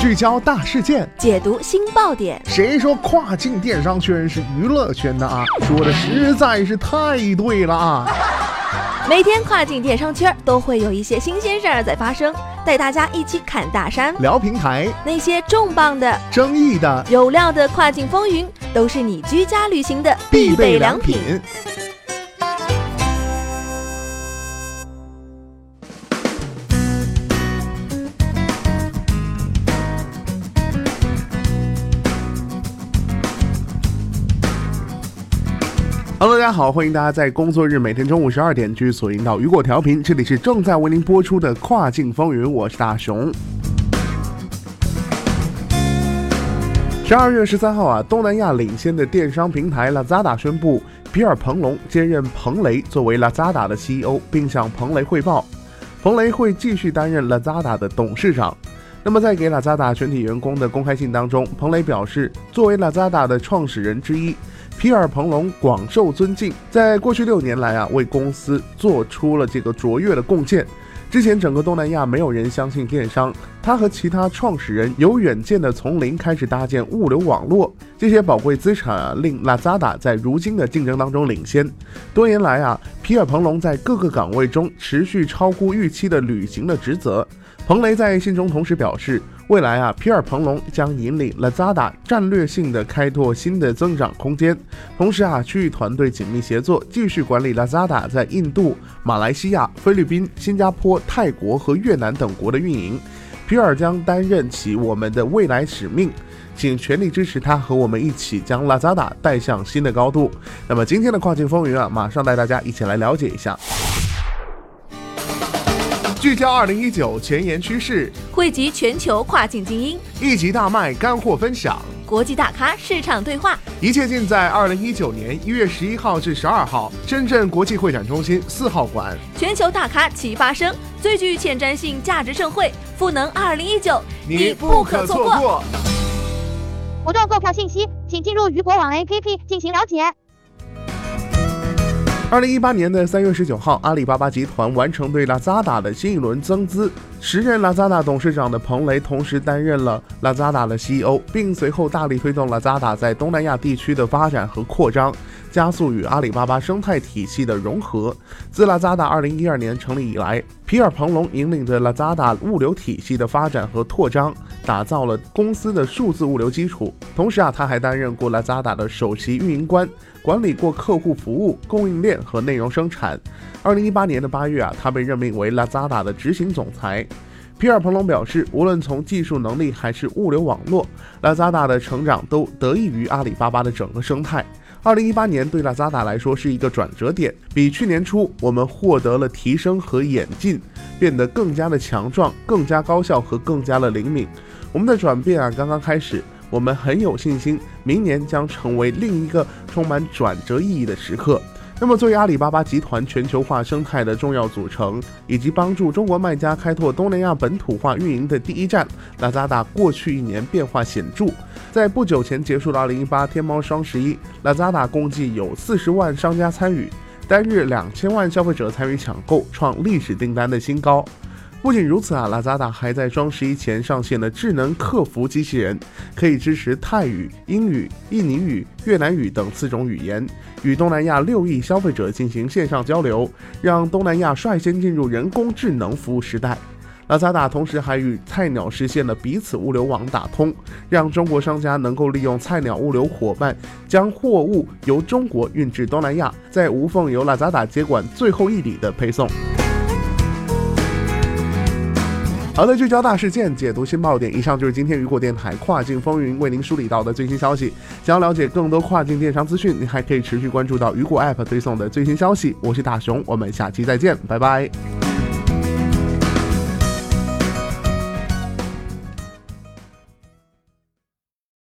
聚焦大事件，解读新爆点。谁说跨境电商圈是娱乐圈的啊？说的实在是太对了啊！每天跨境电商圈都会有一些新鲜事儿在发生，带大家一起侃大山、聊平台，那些重磅的、争议的、有料的跨境风云，都是你居家旅行的必备良品。Hello，大家好，欢迎大家在工作日每天中午十二点继续锁定到雨果调频，这里是正在为您播出的跨境风云，我是大熊。十二月十三号啊，东南亚领先的电商平台 Lazada 宣布，皮尔彭龙接任彭雷作为 Lazada 的 CEO，并向彭雷汇报，彭雷会继续担任 Lazada 的董事长。那么在给 Lazada 全体员工的公开信当中，彭雷表示，作为 Lazada 的创始人之一。皮尔彭隆广受尊敬，在过去六年来啊，为公司做出了这个卓越的贡献。之前整个东南亚没有人相信电商，他和其他创始人有远见的，从零开始搭建物流网络，这些宝贵资产啊，令 Lazada 在如今的竞争当中领先。多年来啊，皮尔彭隆在各个岗位中持续超乎预期的履行了职责。彭雷在信中同时表示。未来啊，皮尔彭龙将引领 Lazada 战略性的开拓新的增长空间，同时啊，区域团队紧密协作，继续管理 Lazada 在印度、马来西亚、菲律宾、新加坡、泰国和越南等国的运营。皮尔将担任起我们的未来使命，请全力支持他和我们一起将 Lazada 带向新的高度。那么今天的跨境风云啊，马上带大家一起来了解一下。聚焦二零一九前沿趋势，汇集全球跨境精英，一集大卖干货分享，国际大咖市场对话，一切尽在二零一九年一月十一号至十二号，深圳国际会展中心四号馆。全球大咖齐发声，最具前瞻性价值盛会，赋能二零一九，你不可错过。活动购票信息，请进入雨果网 APP 进行了解。二零一八年的三月十九号，阿里巴巴集团完成对 Lazada 的新一轮增资。时任 Lazada 董事长的彭雷同时担任了 Lazada 的 CEO，并随后大力推动 Lazada 在东南亚地区的发展和扩张，加速与阿里巴巴生态体系的融合。自 Lazada 二零一二年成立以来，皮尔彭龙引领着 Lazada 物流体系的发展和扩张，打造了公司的数字物流基础。同时啊，他还担任过 Lazada 的首席运营官。管理过客户服务、供应链和内容生产。二零一八年的八月啊，他被任命为 Lazada 的执行总裁。皮尔彭龙表示，无论从技术能力还是物流网络，Lazada 的成长都得益于阿里巴巴的整个生态。二零一八年对拉扎达来说是一个转折点，比去年初我们获得了提升和演进，变得更加的强壮、更加高效和更加的灵敏。我们的转变啊，刚刚开始。我们很有信心，明年将成为另一个充满转折意义的时刻。那么，作为阿里巴巴集团全球化生态的重要组成，以及帮助中国卖家开拓东南亚本土化运营的第一站，lzada 过去一年变化显著。在不久前结束的2018天猫双十一，lzada 共计有40万商家参与，单日2000万消费者参与抢购，创历史订单的新高。不仅如此啊，拉扎达还在双十一前上线了智能客服机器人，可以支持泰语、英语、印尼语、越南语等四种语言，与东南亚六亿消费者进行线上交流，让东南亚率先进入人工智能服务时代。拉扎达同时还与菜鸟实现了彼此物流网打通，让中国商家能够利用菜鸟物流伙伴，将货物由中国运至东南亚，再无缝由拉扎达接管最后一里的配送。好的，聚焦大事件，解读新爆点。以上就是今天雨果电台跨境风云为您梳理到的最新消息。想要了解更多跨境电商资讯，您还可以持续关注到雨果 App 推送的最新消息。我是大熊，我们下期再见，拜拜。